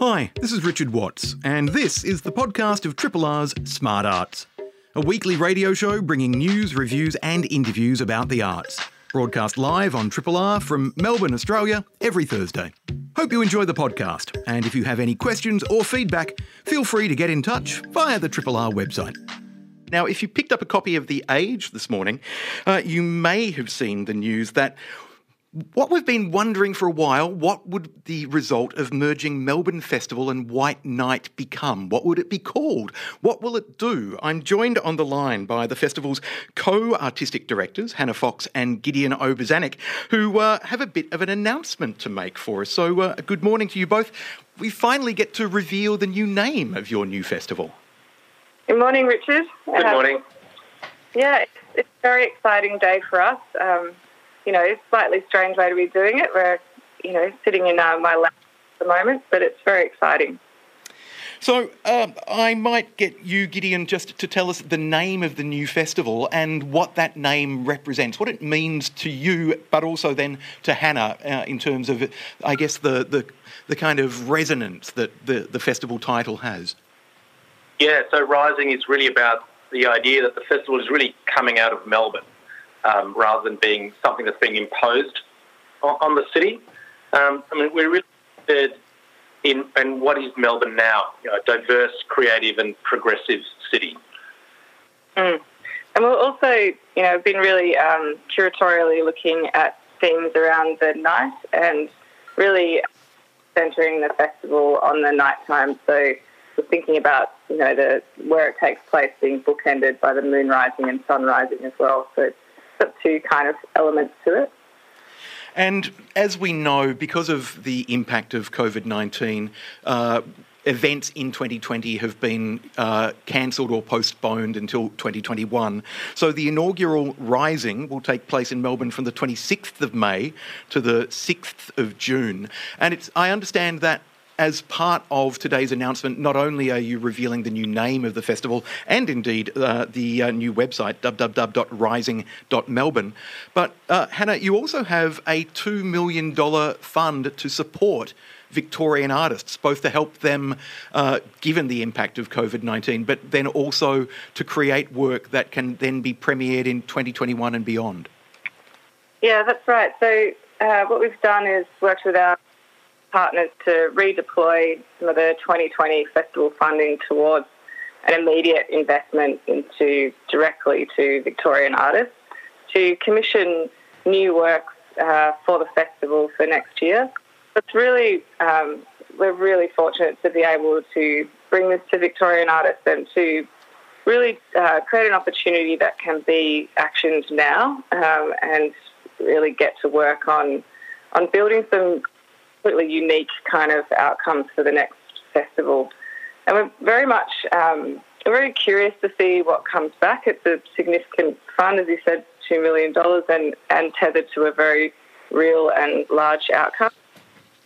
Hi, this is Richard Watts, and this is the podcast of Triple R's Smart Arts, a weekly radio show bringing news, reviews, and interviews about the arts. Broadcast live on Triple R from Melbourne, Australia, every Thursday. Hope you enjoy the podcast, and if you have any questions or feedback, feel free to get in touch via the Triple R website. Now, if you picked up a copy of The Age this morning, uh, you may have seen the news that what we've been wondering for a while, what would the result of merging Melbourne Festival and White Night become? What would it be called? What will it do? I'm joined on the line by the festival's co-artistic directors, Hannah Fox and Gideon Obarzanek, who uh, have a bit of an announcement to make for us. So uh, good morning to you both. We finally get to reveal the new name of your new festival. Good morning, Richard. Good morning. Yeah, it's, it's a very exciting day for us. Um, you know, slightly strange way to be doing it. We're, you know, sitting in uh, my lap at the moment, but it's very exciting. So uh, I might get you, Gideon, just to tell us the name of the new festival and what that name represents, what it means to you, but also then to Hannah uh, in terms of, I guess, the, the, the kind of resonance that the, the festival title has. Yeah, so Rising is really about the idea that the festival is really coming out of Melbourne um, rather than being something that's being imposed on, on the city. Um, I mean, we're really interested in, in what is Melbourne now, you know, a diverse, creative and progressive city. Mm. And we're also, you know, been really um, curatorially looking at themes around the night and really centering the festival on the night time. So we're thinking about you know the where it takes place being bookended by the moon rising and sun rising as well. So two kind of elements to it. And as we know, because of the impact of COVID 19, uh, events in 2020 have been uh, cancelled or postponed until 2021. So the inaugural Rising will take place in Melbourne from the 26th of May to the 6th of June. And it's, I understand that as part of today's announcement, not only are you revealing the new name of the festival and indeed uh, the uh, new website, www.rising.melbourne, but uh, Hannah, you also have a $2 million fund to support Victorian artists, both to help them, uh, given the impact of COVID 19, but then also to create work that can then be premiered in 2021 and beyond. Yeah, that's right. So, uh, what we've done is worked with our partners to redeploy some of the 2020 festival funding towards an immediate investment into directly to Victorian artists to commission new works uh, for the festival for next year. It's really um, we're really fortunate to be able to bring this to Victorian artists and to really uh, create an opportunity that can be actioned now um, and really get to work on on building some completely unique kind of outcomes for the next festival. And we're very much um, we're very curious to see what comes back. It's a significant fund, as you said, two million dollars, and and tethered to a very real and large outcome.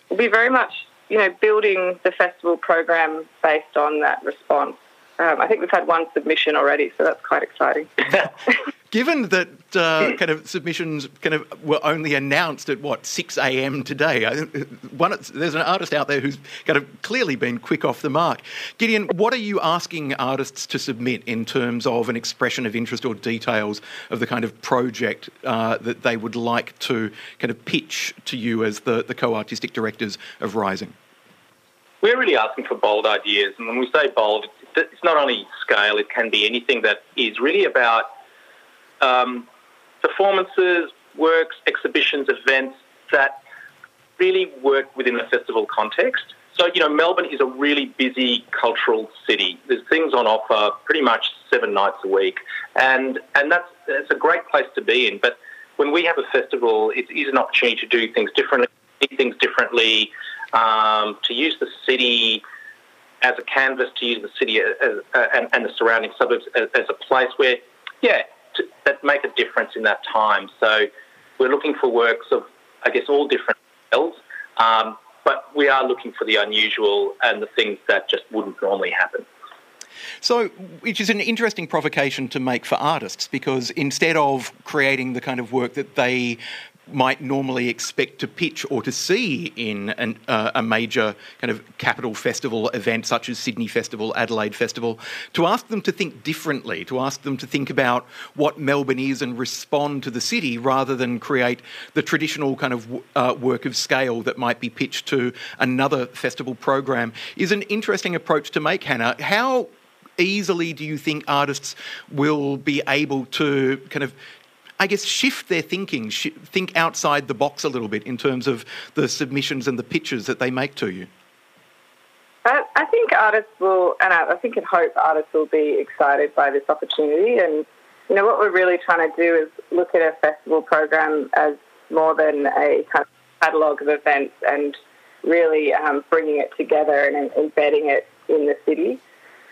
We'll be very much, you know, building the festival program based on that response. Um, I think we've had one submission already, so that's quite exciting. Given that uh, kind of submissions kind of were only announced at what 6 a.m. today, one, there's an artist out there who's kind of clearly been quick off the mark. Gideon, what are you asking artists to submit in terms of an expression of interest or details of the kind of project uh, that they would like to kind of pitch to you as the, the co-artistic directors of Rising? We're really asking for bold ideas, and when we say bold, it's not only scale; it can be anything that is really about um, performances, works, exhibitions, events that really work within the festival context. So, you know, Melbourne is a really busy cultural city. There's things on offer pretty much seven nights a week, and and that's it's a great place to be in. But when we have a festival, it is an opportunity to do things differently, see things differently, um, to use the city as a canvas, to use the city as, uh, and, and, the surrounding suburbs as, as a place where, yeah, to, that make a difference in that time. So we're looking for works of, I guess, all different styles, um, but we are looking for the unusual and the things that just wouldn't normally happen. So, which is an interesting provocation to make for artists because instead of creating the kind of work that they might normally expect to pitch or to see in an, uh, a major kind of capital festival event such as Sydney Festival, Adelaide Festival, to ask them to think differently, to ask them to think about what Melbourne is and respond to the city rather than create the traditional kind of uh, work of scale that might be pitched to another festival program is an interesting approach to make, Hannah. How easily do you think artists will be able to kind of I guess, shift their thinking, sh- think outside the box a little bit in terms of the submissions and the pitches that they make to you? I, I think artists will, and I, I think and hope artists will be excited by this opportunity. And, you know, what we're really trying to do is look at a festival program as more than a kind of catalogue of events and really um, bringing it together and embedding it in the city.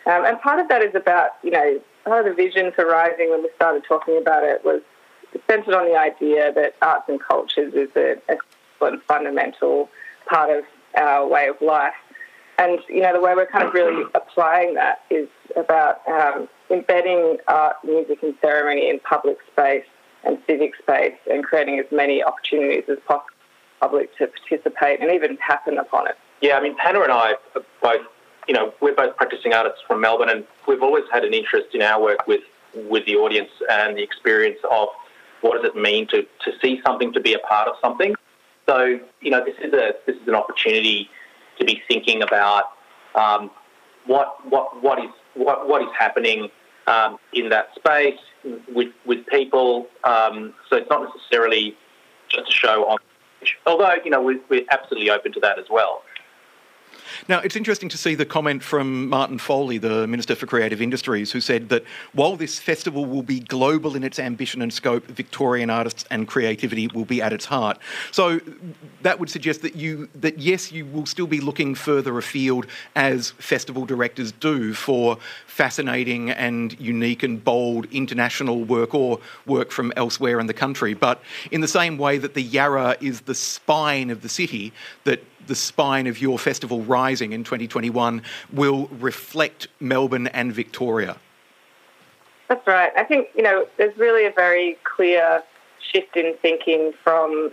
Um, and part of that is about, you know, part of the vision for Rising when we started talking about it was centered on the idea that arts and cultures is a, a fundamental part of our way of life. And, you know, the way we're kind of really applying that is about um, embedding art, music and ceremony in public space and civic space and creating as many opportunities as possible for public to participate and even happen upon it. Yeah, I mean, Hannah and I are both, you know, we're both practicing artists from Melbourne and we've always had an interest in our work with, with the audience and the experience of what does it mean to, to see something, to be a part of something? So, you know, this is a this is an opportunity to be thinking about um, what what what is what what is happening um, in that space with with people. Um, so it's not necessarily just a show on. Although you know we're, we're absolutely open to that as well. Now, it's interesting to see the comment from Martin Foley, the Minister for Creative Industries, who said that while this festival will be global in its ambition and scope, Victorian artists and creativity will be at its heart. So that would suggest that you that yes, you will still be looking further afield as festival directors do for fascinating and unique and bold international work or work from elsewhere in the country. But in the same way that the Yarra is the spine of the city, that the spine of your festival Rising in 2021 will reflect Melbourne and Victoria. That's right. I think, you know, there's really a very clear shift in thinking from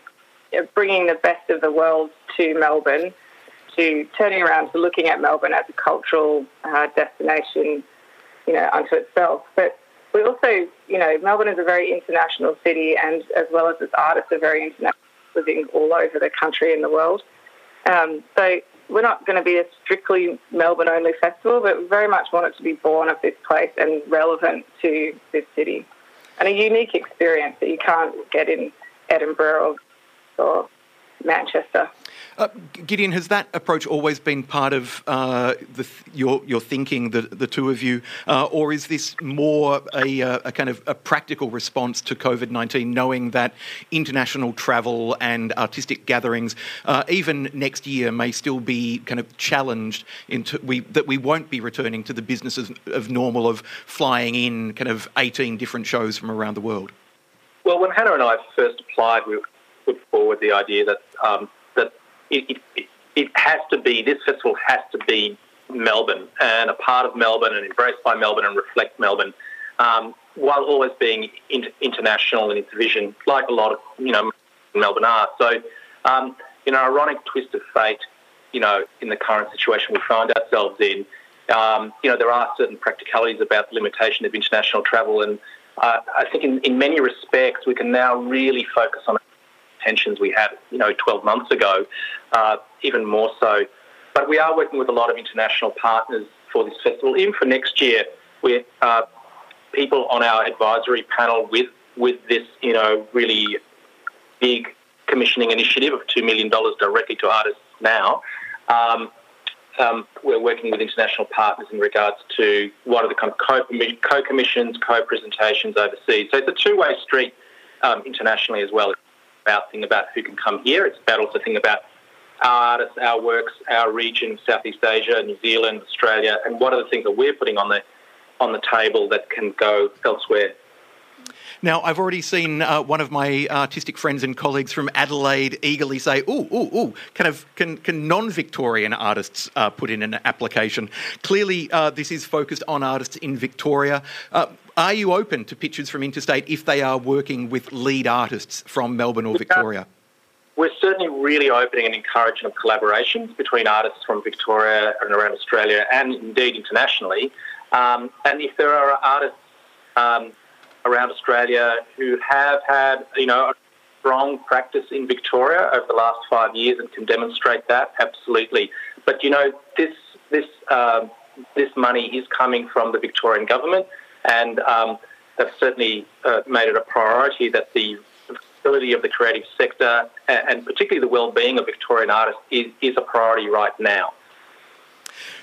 you know, bringing the best of the world to Melbourne to turning around to looking at Melbourne as a cultural uh, destination, you know, unto itself. But we also, you know, Melbourne is a very international city, and as well as its artists are very international, living all over the country and the world. Um, so we're not going to be a strictly Melbourne only festival, but we very much want it to be born of this place and relevant to this city. And a unique experience that you can't get in Edinburgh or, or Manchester. Uh, Gideon, has that approach always been part of uh, the, your, your thinking, the, the two of you, uh, or is this more a, uh, a, kind of a practical response to COVID 19, knowing that international travel and artistic gatherings, uh, even next year, may still be kind of challenged, into, we, that we won't be returning to the business of, of normal of flying in kind of 18 different shows from around the world? Well, when Hannah and I first applied, we put forward the idea that um, it, it, it has to be this festival has to be Melbourne and a part of Melbourne and embraced by Melbourne and reflect Melbourne, um, while always being inter- international in its vision, like a lot of you know Melbourne are. So, um, you know, ironic twist of fate, you know, in the current situation we find ourselves in. Um, you know, there are certain practicalities about the limitation of international travel, and uh, I think in, in many respects we can now really focus on tensions we had, you know, 12 months ago, uh, even more so. But we are working with a lot of international partners for this festival. Even for next year, we're uh, people on our advisory panel with with this, you know, really big commissioning initiative of $2 million directly to artists now. Um, um, we're working with international partners in regards to what are the kind of co-commissions, co-presentations overseas. So it's a two-way street um, internationally as well about thing about who can come here. It's about also thinking about our artists, our works, our region, Southeast Asia, New Zealand, Australia, and what are the things that we're putting on the on the table that can go elsewhere. Now, I've already seen uh, one of my artistic friends and colleagues from Adelaide eagerly say, "Ooh, ooh, ooh! Kind of can can non-Victorian artists uh, put in an application?" Clearly, uh, this is focused on artists in Victoria. Are you open to pitches from Interstate if they are working with lead artists from Melbourne or Victoria? We're certainly really opening and encouraging collaborations between artists from Victoria and around Australia and indeed internationally. Um, and if there are artists um, around Australia who have had, you know, a strong practice in Victoria over the last five years and can demonstrate that, absolutely. But you know, this this um, this money is coming from the Victorian government, and um, they've certainly uh, made it a priority that the ability of the creative sector and particularly the well-being of Victorian artists is, is a priority right now.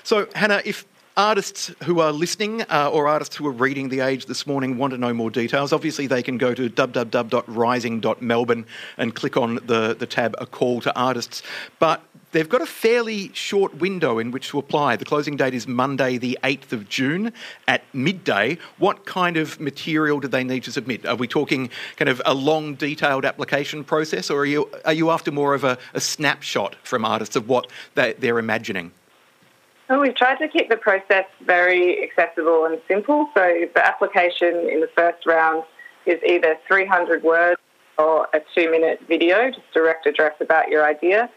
So, Hannah, if artists who are listening uh, or artists who are reading The Age this morning want to know more details, obviously they can go to www.rising.melbourne and click on the, the tab A Call to Artists. But they've got a fairly short window in which to apply. The closing date is Monday, the 8th of June at midday. What kind of material do they need to submit? Are we talking kind of a long, detailed application process, or are you, are you after more of a, a snapshot from artists of what they, they're imagining? Well, we've tried to keep the process very accessible and simple. So the application in the first round is either 300 words or a two minute video, just direct address about your idea.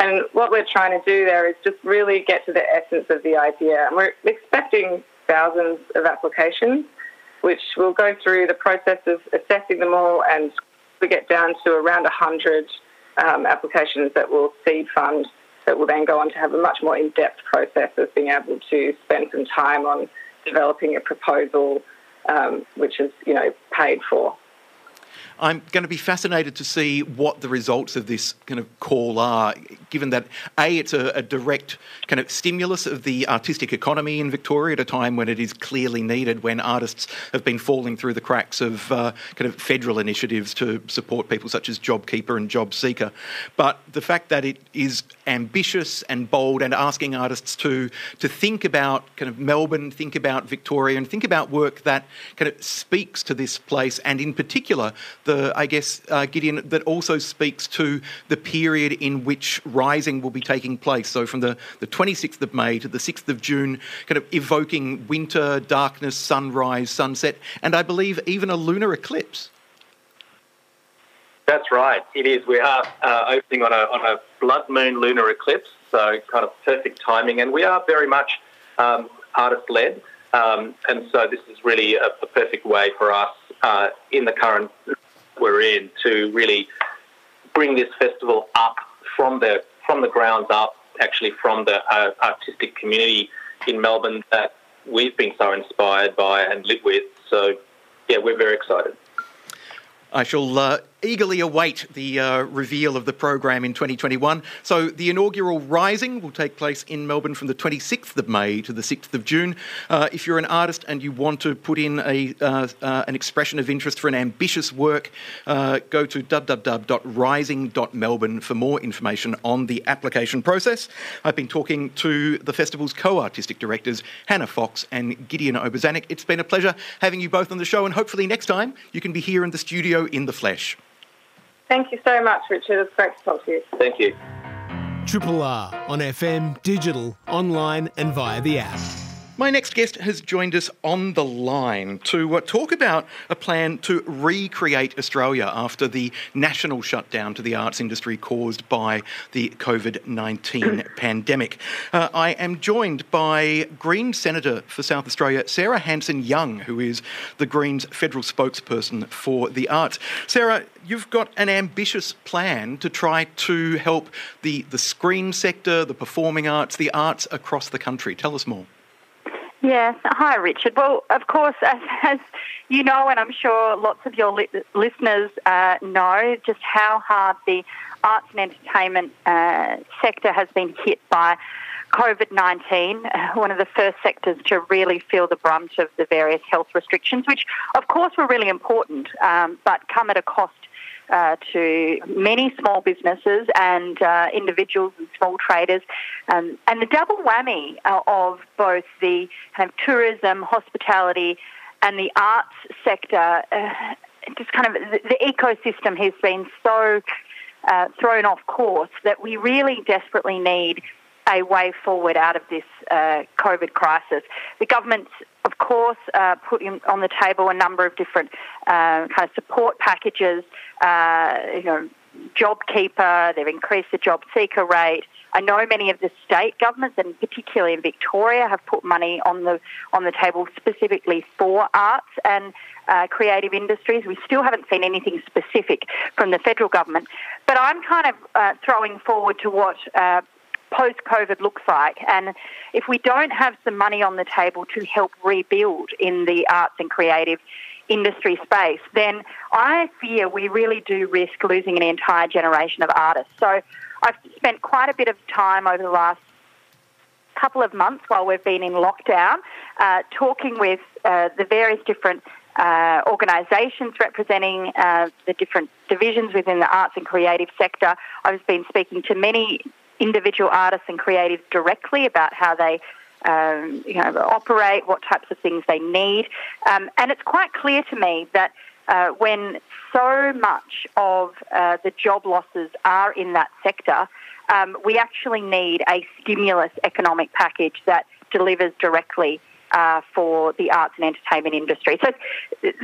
And what we're trying to do there is just really get to the essence of the idea. And we're expecting thousands of applications, which we'll go through the process of assessing them all and we get down to around 100 um, applications that will seed fund that will then go on to have a much more in-depth process of being able to spend some time on developing a proposal um, which is, you know, paid for. I'm going to be fascinated to see what the results of this kind of call are, given that A, it's a, a, direct kind of stimulus of the artistic economy in Victoria at a time when it is clearly needed, when artists have been falling through the cracks of uh, kind of federal initiatives to support people such as JobKeeper and JobSeeker. But the fact that it is ambitious and bold and asking artists to, to think about kind of Melbourne, think about Victoria, and think about work that kind of speaks to this place and in particular the, I guess, uh, Gideon, that also speaks to the period in which Rising will be taking place. So from the, the 26th of May to the 6th of June, kind of evoking winter, darkness, sunrise, sunset, and I believe even a lunar eclipse. That's right. It is. We are uh, opening on a, on a blood moon lunar eclipse, so kind of perfect timing. And we are very much um, artist led. Um, and so this is really a, a perfect way for us uh, in the current we're in to really bring this festival up from the from the grounds up, actually from the uh, artistic community in Melbourne that we've been so inspired by and live with. So, yeah, we're very excited. I shall uh, eagerly await the uh, reveal of the program in 2021. So, the inaugural Rising will take place in Melbourne from the 26th of May to the 6th of June. Uh, if you're an artist and you want to put in a, uh, uh an expression of interest for an ambitious work, uh, go to www.rising.melbourne for more information on the application process. I've been talking to the festival's co artistic directors, Hannah Fox and Gideon Obarzanek. It's been a pleasure having you both on the show, and hopefully next time you can be here in the studio in the flesh. Thank you so much, Richard. It's great to talk to you. Thank you. Triple R on FM, digital, online, and via the app. My next guest has joined us on the line to uh, talk about a plan to recreate Australia after the national shutdown to the arts industry caused by the COVID 19 pandemic. Uh, I am joined by Green Senator for South Australia, Sarah Hanson Young, who is the Greens federal spokesperson for the arts. Sarah, you've got an ambitious plan to try to help the, the screen sector, the performing arts, the arts across the country. Tell us more. Yes. Hi, Richard. Well, of course, as, as you know, and I'm sure lots of your li- listeners uh, know, just how hard the arts and entertainment uh, sector has been hit by COVID 19, uh, one of the first sectors to really feel the brunt of the various health restrictions, which, of course, were really important, um, but come at a cost uh, to many small businesses and uh, individuals and small traders. Um, and the double whammy uh, of both the kind of tourism, hospitality, and the arts sector, uh, just kind of the, the, ecosystem has been so uh, thrown off course that we really desperately need a way forward out of this uh, COVID crisis. The government's, of course, uh, put on the table a number of different uh, kind of support packages. Uh, you know, JobKeeper. They've increased the job seeker rate. I know many of the state governments, and particularly in Victoria, have put money on the on the table specifically for arts and uh, creative industries. We still haven't seen anything specific from the federal government, but I'm kind of uh, throwing forward to what. Uh, Post COVID looks like, and if we don't have some money on the table to help rebuild in the arts and creative industry space, then I fear we really do risk losing an entire generation of artists. So I've spent quite a bit of time over the last couple of months while we've been in lockdown uh, talking with uh, the various different uh, organisations representing uh, the different divisions within the arts and creative sector. I've been speaking to many individual artists and creatives directly about how they um, you know, operate, what types of things they need. Um, and it's quite clear to me that uh, when so much of uh, the job losses are in that sector, um, we actually need a stimulus economic package that delivers directly uh, for the arts and entertainment industry. So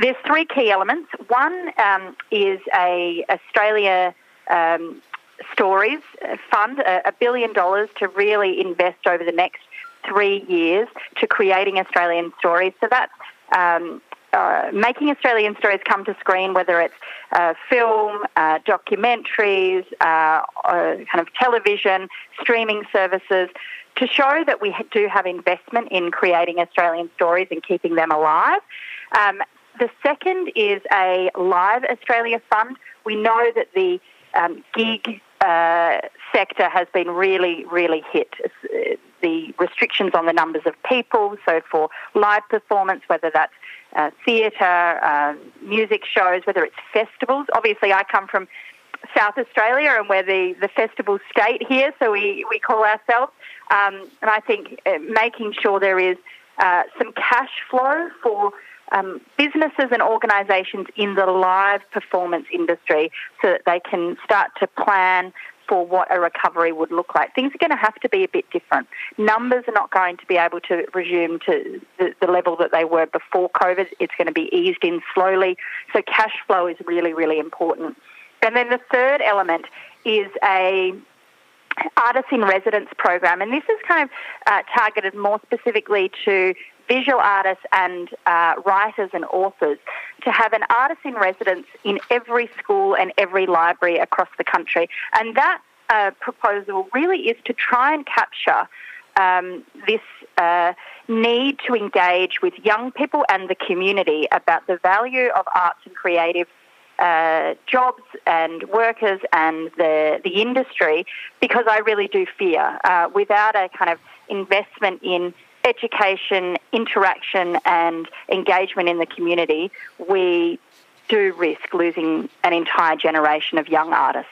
there's three key elements. One um, is a Australia um, Stories Fund, a, a billion dollars to really invest over the next three years to creating Australian stories. So that's um, uh, making Australian stories come to screen, whether it's uh, film, uh, documentaries, uh, uh, kind of television, streaming services, to show that we do have investment in creating Australian stories and keeping them alive. Um, the second is a Live Australia Fund. We know that the um, gig uh, sector has been really, really hit. The restrictions on the numbers of people, so for live performance, whether that's uh, theatre, uh, music shows, whether it's festivals. Obviously, I come from South Australia and we're the, the festival state here, so we, we call ourselves. Um, and I think uh, making sure there is uh, some cash flow for um, businesses and organisations in the live performance industry so that they can start to plan for what a recovery would look like. Things are going to have to be a bit different. Numbers are not going to be able to resume to the, the level that they were before COVID. It's going to be eased in slowly. So cash flow is really, really important. And then the third element is a artist in residence program, and this is kind of uh, targeted more specifically to visual artists and uh, writers and authors to have an artist in residence in every school and every library across the country. And that uh, proposal really is to try and capture um, this uh, need to engage with young people and the community about the value of arts and creative uh, jobs and workers and the the industry because I really do fear uh, without a kind of investment in education, interaction, and engagement in the community, we do risk losing an entire generation of young artists.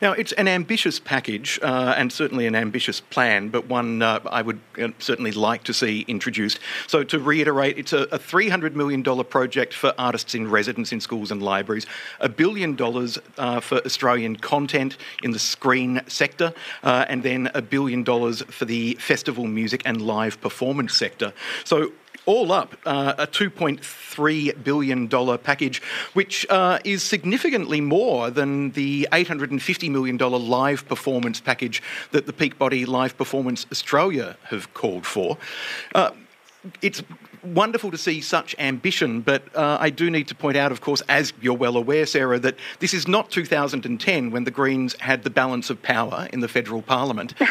Now, it's an ambitious package uh, and certainly an ambitious plan, but one uh, I would uh, certainly like to see introduced. So, to reiterate, it's a, a $300 million project for artists in residence in schools and libraries, a billion dollars uh, for Australian content in the screen sector, uh, and then a billion dollars for the festival music and live performance sector. So, all up, uh, a $2.3 billion package, which uh, is significantly more than the $850 million live performance package that the peak body Live Performance Australia have called for. Uh, it's wonderful to see such ambition, but uh, I do need to point out, of course, as you're well aware, Sarah, that this is not 2010 when the Greens had the balance of power in the federal parliament.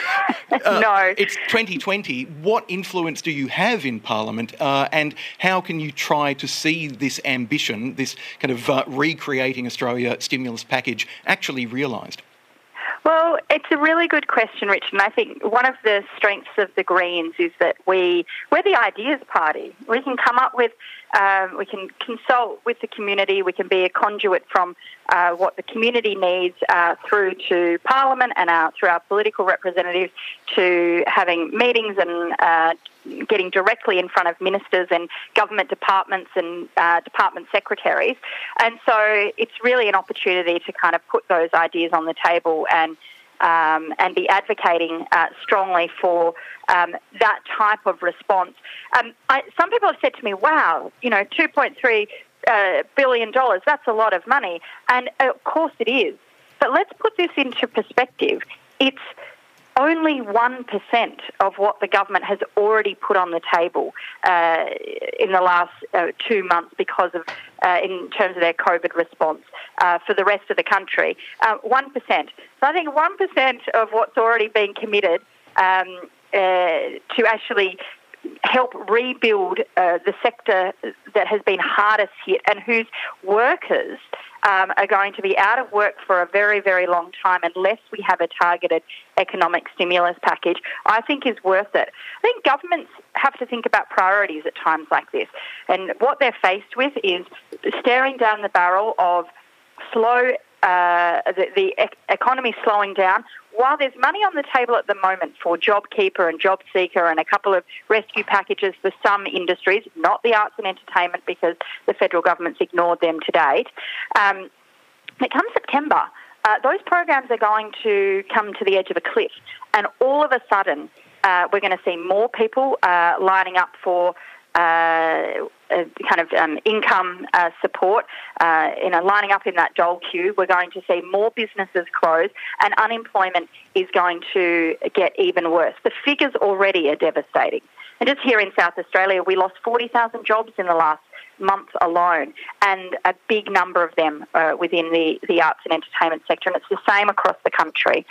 Uh, no. It's 2020. What influence do you have in parliament, uh, and how can you try to see this ambition, this kind of uh, recreating Australia stimulus package, actually realised? Well, it's a really good question, Richard. And I think one of the strengths of the Greens is that we we're the ideas party. We can come up with, um, we can consult with the community. We can be a conduit from uh, what the community needs uh, through to Parliament and our, through our political representatives to having meetings and uh, getting directly in front of ministers and government departments and uh, department secretaries. And so it's really an opportunity to kind of put those ideas on the table and um, and be advocating uh, strongly for um, that type of response. Um, I, some people have said to me, "Wow, you know, 2.3 uh, billion dollars. That's a lot of money," and of course it is. But let's put this into perspective. It's only 1% of what the government has already put on the table uh, in the last uh, two months because of, uh, in terms of their COVID response uh, for the rest of the country. 1%. Uh, so I think 1% of what's already been committed um, uh, to actually help rebuild the sector that has been hardest hit and whose workers um, are going to be out of work for a very, very long time unless we have a targeted economic stimulus package, I think is worth it. I think governments have to think about priorities at times like this. And what they're faced with is staring down the barrel of slow uh, the, the economy slowing down. While there's money on the table at the moment for JobKeeper and JobSeeker and a couple of rescue packages for some industries, not the arts and entertainment because the federal government's ignored them to date, um, it comes September. Uh, those programs are going to come to the edge of a cliff, and all of a sudden, uh, we're going to see more people uh, lining up for uh, kind of um, income uh, support, uh, you know, lining up in that dole queue. We're going to see more businesses close, and unemployment is going to get even worse. The figures already are devastating. And just here in South Australia, we lost 40,000 jobs in the last month alone, and a big number of them uh, within the, the arts and entertainment sector, and it's the same across the country.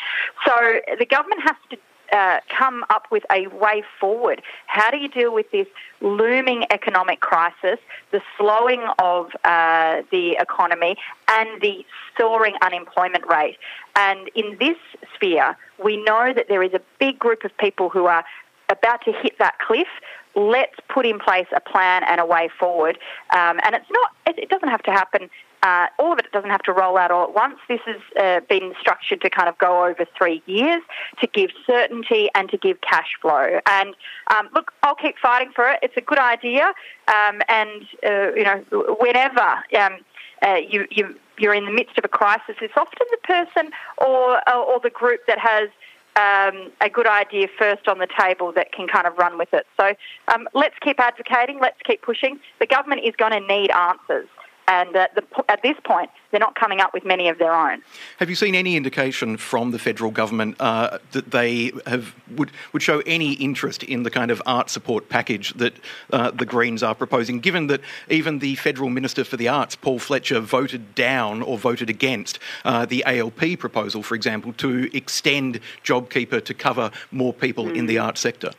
So the government has to uh, come up with a way forward. How do you deal with this looming economic crisis, the slowing of uh, the economy, and the soaring unemployment rate? And in this sphere, we know that there is a big group of people who are about to hit that cliff let's put in place a plan and a way forward. Um, and it's not, it, doesn't have to happen uh, all of it doesn't have to roll out all at once. This has uh, been structured to kind of go over three years to give certainty and to give cash flow. And um, look, I'll keep fighting for it. It's a good idea, um, and uh, you know, whenever um, uh, you, you you're in the midst of a crisis, it's often the person or or the group that has um, a good idea first on the table that can kind of run with it. So um, let's keep advocating, let's keep pushing. The government is going to need answers and uh, the, at this point, they're not coming up with many of their own. Have you seen any indication from the federal government uh, that they have would would show any interest in the kind of art support package that uh, the Greens are proposing? Given that even the federal minister for the arts, Paul Fletcher, voted down or voted against uh, the ALP proposal, for example, to extend JobKeeper to cover more people mm. in the arts sector.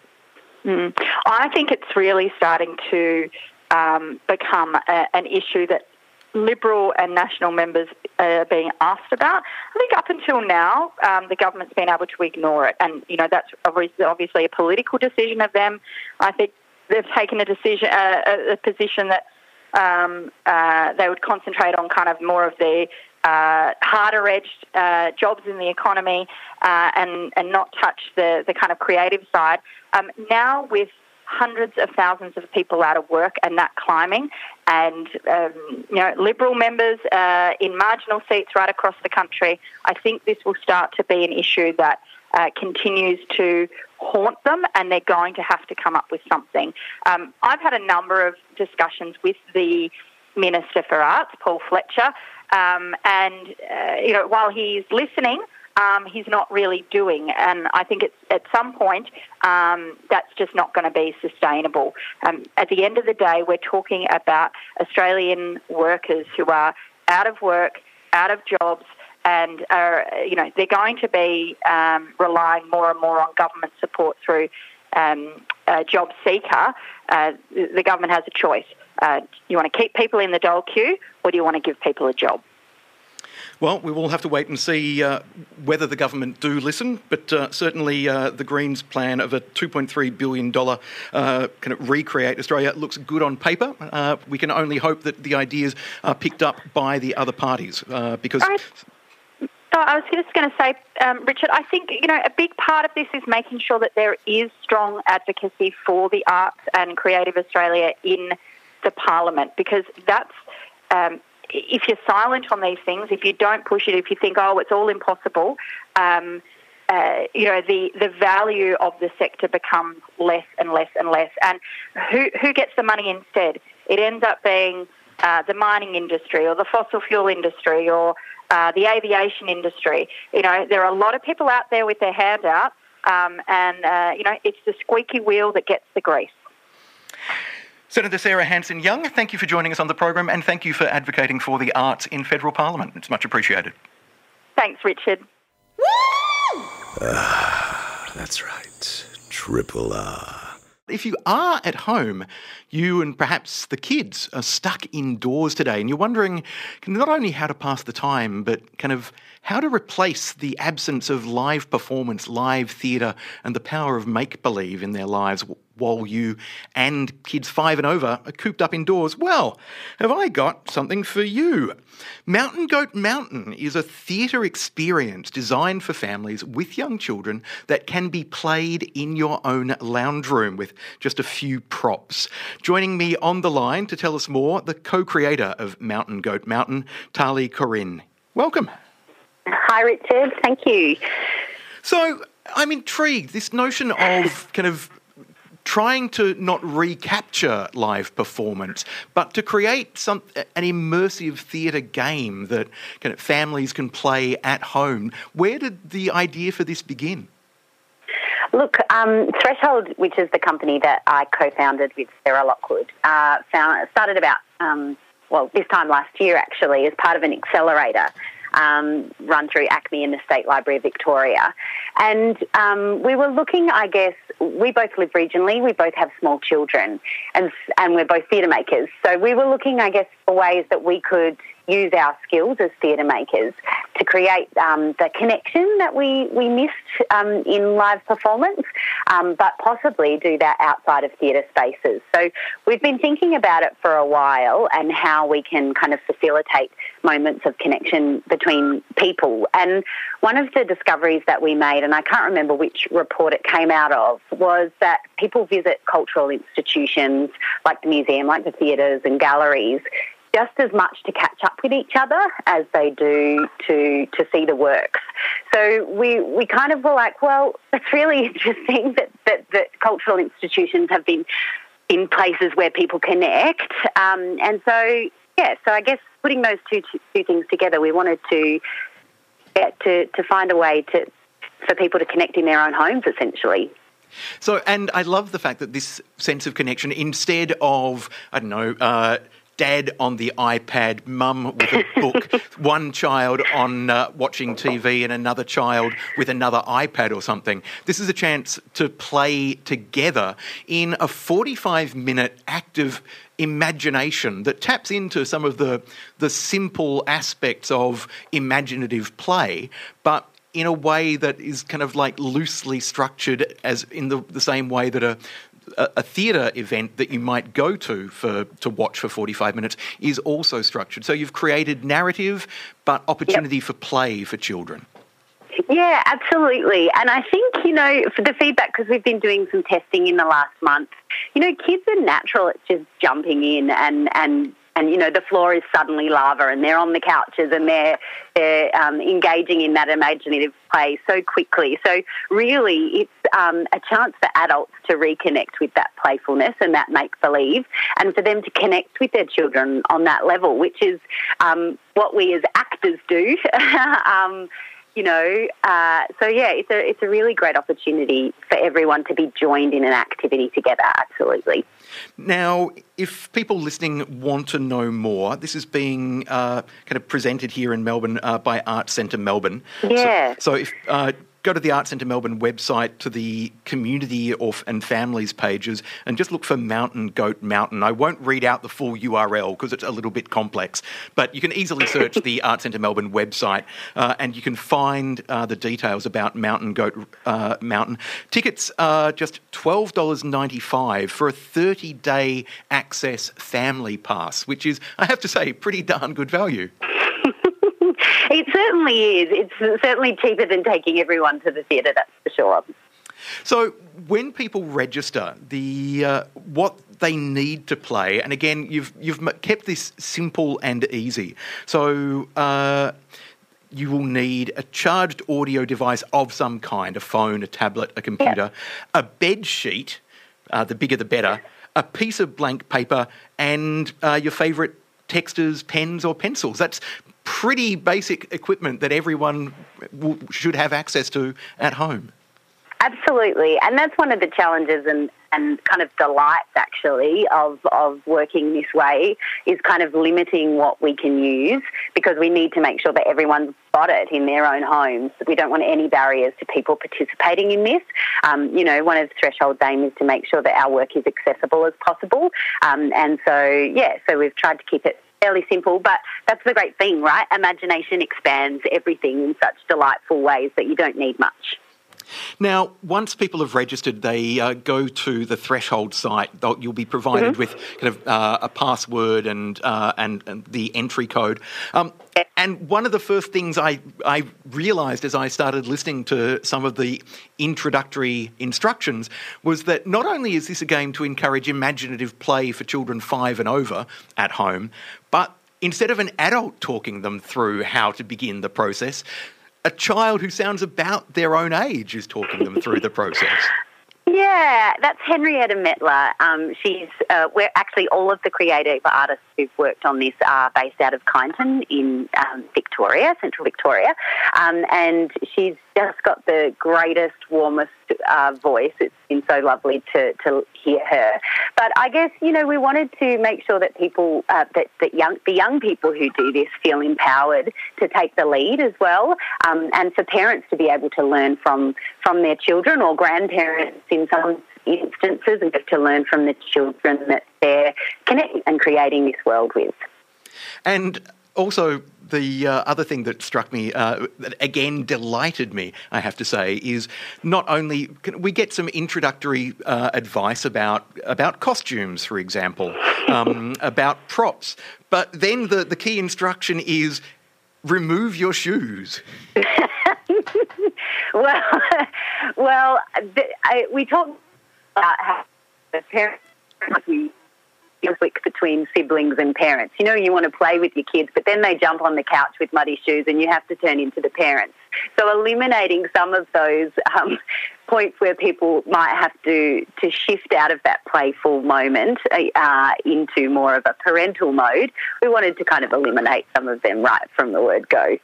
Mm. I think it's really starting to um, become a, an issue that Liberal and National members are being asked about. I think up until now, um, the government's been able to ignore it, and you know that's obviously a political decision of them. I think they've taken a decision, uh, a, position that um, uh, they would concentrate on kind of more of the uh, harder edged uh, jobs in the economy uh, and and not touch the the kind of creative side. Um, now with hundreds of thousands of people out of work and that climbing. And, um, you know, Liberal members uh, in marginal seats right across the country, I think this will start to be an issue that uh, continues to haunt them and they're going to have to come up with something. Um, I've had a number of discussions with the Minister for Arts, Paul Fletcher, um, and, uh, you know, while he's listening, um, he's not really doing. And I think it's at some point um, that's just not going to be sustainable. Um, at the end of the day, we're talking about Australian workers who are out of work, out of jobs, and are you know they're going to be um, relying more and more on government support through um, Job Seeker. Uh, the government has a choice. Uh, you want to keep people in the dole queue, or do you want to give people a job? Well, we will have to wait and see uh, whether the government do listen, but uh, certainly uh, the Greens' plan of a $2.3 billion uh, kind of recreate Australia looks good on paper. Uh, we can only hope that the ideas are picked up by the other parties uh, because. I, I was just going to say, um, Richard, I think you know a big part of this is making sure that there is strong advocacy for the arts and creative Australia in the parliament because that's um, if you're silent on these things, if you don't push it, if you think, oh, it's all impossible, um, uh, you know, the, the value of the sector becomes less and less and less. And who, who gets the money instead? It ends up being uh, the mining industry or the fossil fuel industry or uh, the aviation industry. You know, there are a lot of people out there with their hand out, um, and, uh, you know, it's the squeaky wheel that gets the grease. Senator Sarah Hanson-Young, thank you for joining us on the program and thank you for advocating for the arts in federal parliament. It's much appreciated. Thanks, Richard. Ah, that's right. Triple R. If you are at home, you and perhaps the kids are stuck indoors today and you're wondering not only how to pass the time, but kind of how to replace the absence of live performance, live theatre, and the power of make believe in their lives while you and kids five and over are cooped up indoors. Well, have I got something for you? Mountain Goat Mountain is a theatre experience designed for families with young children that can be played in your own lounge room with just a few props. Joining me on the line to tell us more, the co creator of Mountain Goat Mountain, Tahli Corin. Welcome. Hi, Richard. Thank you. So, I'm intrigued. This notion of kind of trying to not recapture live performance, but to create some an immersive theatre game that kind of families can play at home. Where did the idea for this begin? Look, um, Threshold, which is the company that I co-founded with Sarah Lockwood, uh, found, started about um, well this time last year actually as part of an accelerator um, run through ACMI in the State Library of Victoria. And um, we were looking, I guess, we both live regionally, we both have small children, and, and we're both theatre makers. So we were looking, I guess, for ways that we could use our skills as theatre makers to create um, the connection that we, we missed um, in live performance, um, but possibly do that outside of theatre spaces. So we've been thinking about it for a while and how we can kind of facilitate moments of connection between people. And one of the discoveries that we made, and I can't remember which report it came out of, was that people visit cultural institutions like the museum, like the theatres and galleries just as much to catch up with each other as they do to to see the works. So we we kind of were like, well, it's really interesting that that, that cultural institutions have been in places where people connect, um, and so yeah. So I guess putting those two two things together, we wanted to get to to find a way to for people to connect in their own homes, essentially. So, and I love the fact that this sense of connection, instead of, I don't know, uh, dad on the iPad, mum with a book, one child on uh, watching TV, and another child with another iPad or something. This is a chance to play together in a 45 minute active imagination that taps into some of the, the simple aspects of imaginative play, but in a way that is kind of like loosely structured as in the, the same way that a a, a theatre event that you might go to for to watch for 45 minutes is also structured. So you've created narrative, but opportunity yep. for play for children. Yeah, absolutely. And I think, you know, for the feedback, because we've been doing some testing in the last month, you know, kids are natural at just jumping in and, and and you know the floor is suddenly lava and they're on the couches and they're they're um, engaging in that imaginative play so quickly. So really it's um, a chance for adults to reconnect with that playfulness and that make believe and for them to connect with their children on that level which is um, what we as actors do. Um, you know, uh, so yeah, it's a it's a really great opportunity for everyone to be joined in an activity together. Absolutely. Now, if people listening want to know more, this is being uh, kind of presented here in Melbourne uh, by Art Centre Melbourne. Yeah. So, so if uh, go to the Arts Centre Melbourne website to the community or, and families pages and just look for Mountain Goat Mountain. I won't read out the full URL because it's a little bit complex, but you can easily search the Arts Centre Melbourne website uh, and you can find uh, the details about Mountain Goat uh, Mountain. Tickets are just $12.95 for a 30 day access family pass, which is, I have to say, pretty darn good value. Certainly is. It's certainly cheaper than taking everyone to the theatre, that's for sure. So, when people register, the uh, what they need to play, and again, you've you've kept this simple and easy. So, uh, you will need a charged audio device of some kind a phone, a tablet, a computer, a bed sheet, uh, the bigger the better, a piece of blank paper, and uh, your favourite texters, pens, or pencils. That's pretty basic equipment that everyone w- should have access to at home. Absolutely, and that's one of the challenges and, and kind of delights actually of, of working this way is kind of limiting what we can use because we need to make sure that everyone's got it in their own homes. We don't want any barriers to people participating in this. Um, you know, one of the threshold aim is to make sure that our work is accessible as possible, um, and so yeah, so we've tried to keep it fairly simple, but that's the great thing, right? Imagination expands everything in such delightful ways that you don't need much. Now, once people have registered, they uh, go to the threshold site. You'll be provided mm-hmm. with kind of uh, a password and, uh, and, and the entry code. Um, and one of the first things I, I realised as I started listening to some of the introductory instructions was that not only is this a game to encourage imaginative play for children five and over at home, but instead of an adult talking them through how to begin the process, a child who sounds about their own age is talking them through the process. Yeah, that's Henrietta Metler. Um, she's uh, we're actually all of the creative artists who've worked on this are based out of Kyneton in um, Victoria, Central Victoria, um, and she's just got the greatest, warmest uh, voice. It's been so lovely to, to hear her. But I guess you know we wanted to make sure that people uh, that that young the young people who do this feel empowered to take the lead as well, um, and for parents to be able to learn from from their children or grandparents in some instances and just to learn from the children that they're connecting and creating this world with. And also, the uh, other thing that struck me, uh, that again delighted me, I have to say, is not only can we get some introductory uh, advice about about costumes, for example, um, about props, but then the, the key instruction is remove your shoes. well, well, I, we talked about how the parents conflict between siblings and parents. You know, you want to play with your kids, but then they jump on the couch with muddy shoes and you have to turn into the parents. So eliminating some of those um, points where people might have to, to shift out of that playful moment uh, into more of a parental mode, we wanted to kind of eliminate some of them right from the word go.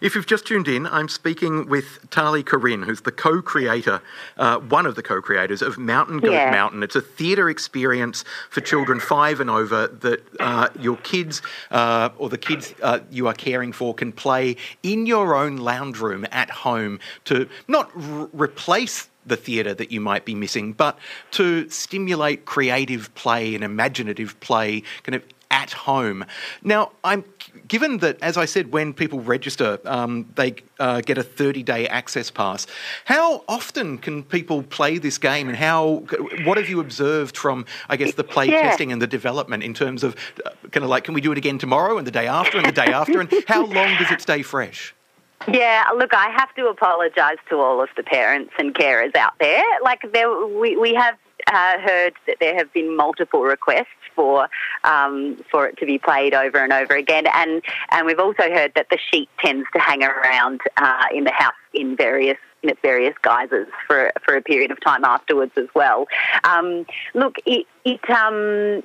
If you've just tuned in, I'm speaking with Tahli Corin, who's the co creator, uh, one of the co creators of Mountain Goat yeah. Mountain. It's a theatre experience for children five and over that uh, your kids uh, or the kids uh, you are caring for can play in your own lounge room at home to not r- replace the theatre that you might be missing, but to stimulate creative play and imaginative play kind of at home. Now, I'm given that, as I said, when people register, um, they uh, get a 30 day access pass. How often can people play this game, and how? What have you observed from, I guess, the play yeah. testing and the development in terms of uh, kind of like, can we do it again tomorrow and the day after and the day after, and how long does it stay fresh? Yeah, look, I have to apologise to all of the parents and carers out there. Like, there, we, we have uh, heard that there have been multiple requests for um, for it to be played over and over again, and and we've also heard that the sheet tends to hang around uh, in the house in various in its various guises for for a period of time afterwards as well. Um, look, it, it um,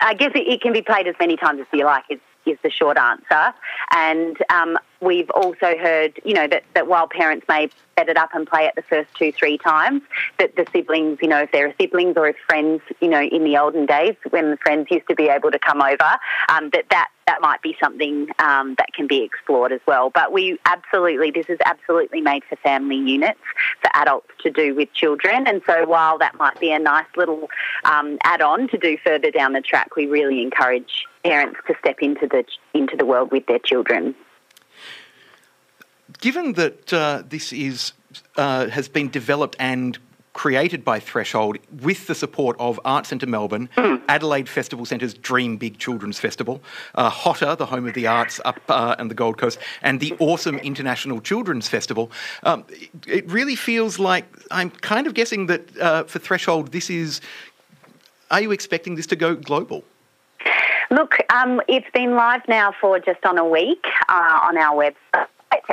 I guess it, it, can be played as many times as you like. It's is the short answer. And um, we've also heard, you know, that, that while parents may set it up and play it the first two, three times, that the siblings, you know, if there are siblings or if friends, you know, in the olden days when the friends used to be able to come over, um, that that that might be something um, that can be explored as well. But we absolutely, this is absolutely made for family units, for adults to do with children. And so while that might be a nice little um, add-on to do further down the track, we really encourage parents to step into the into the world with their children. Given that uh, this is uh, has been developed and created by Threshold with the support of Arts Centre Melbourne, mm. Adelaide Festival Centre's Dream Big Children's Festival, uh, HOTA, the home of the arts up uh, on the Gold Coast, and the awesome International Children's Festival. Um, it really feels like I'm kind of guessing that uh, for Threshold, this is. Are you expecting this to go global? Look, um, it's been live now for just on a week uh, on our website.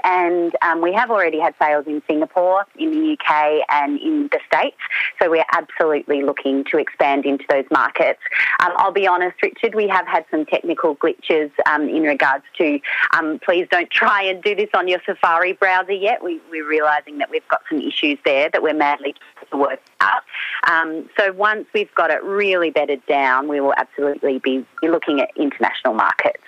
And um, we have already had sales in Singapore, in the UK, and in the States. So we're absolutely looking to expand into those markets. Um, I'll be honest, Richard, we have had some technical glitches um, in regards to um, please don't try and do this on your Safari browser yet. We, we're realising that we've got some issues there that we're madly trying to work out. Um, so once we've got it really bedded down, we will absolutely be looking at international markets,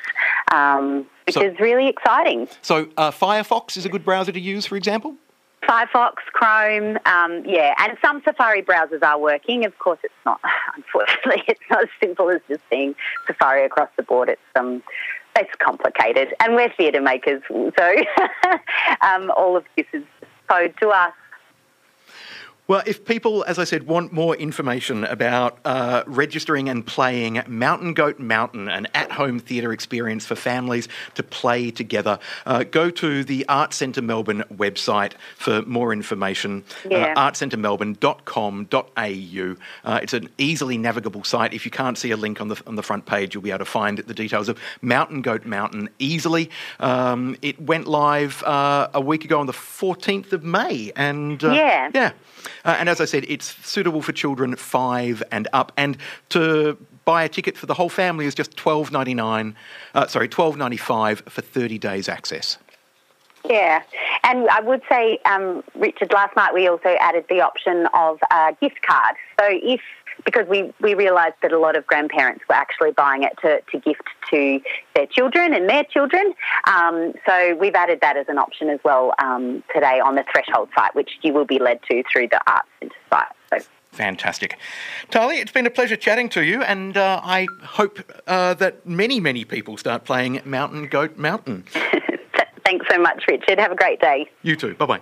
um, which So- is really exciting. So, uh, Firefox is a good browser to use, for example? Firefox, Chrome, um, yeah, and some Safari browsers are working. Of course, it's not. Unfortunately, it's not as simple as just seeing Safari across the board. It's um, it's complicated, and we're theatre makers, so um, all of this is code to us. Well, if people, as I said, want more information about uh, registering and playing Mountain Goat Mountain, an at home theatre experience for families to play together, uh, go to the Art Centre Melbourne website for more information. Yeah. Uh, artcentermelbourne.com.au. Uh, it's an easily navigable site. If you can't see a link on the, on the front page, you'll be able to find the details of Mountain Goat Mountain easily. Um, it went live uh, a week ago on the 14th of May. And uh, Yeah. yeah. Uh, and as I said, it's suitable for children five and up. And to buy a ticket for the whole family is just twelve ninety nine. Uh, sorry, twelve ninety five for thirty days access. Yeah, and I would say, um, Richard, last night we also added the option of a gift card. So if because we, we realised that a lot of grandparents were actually buying it to, to gift to their children and their children. Um, so we've added that as an option as well um, today on the Threshold site, which you will be led to through the Arts Centre site. So Fantastic. Tahli, it's been a pleasure chatting to you, and uh, I hope uh, that many, many people start playing Mountain Goat Mountain. thanks so much, Richard. Have a great day. You too. Bye bye.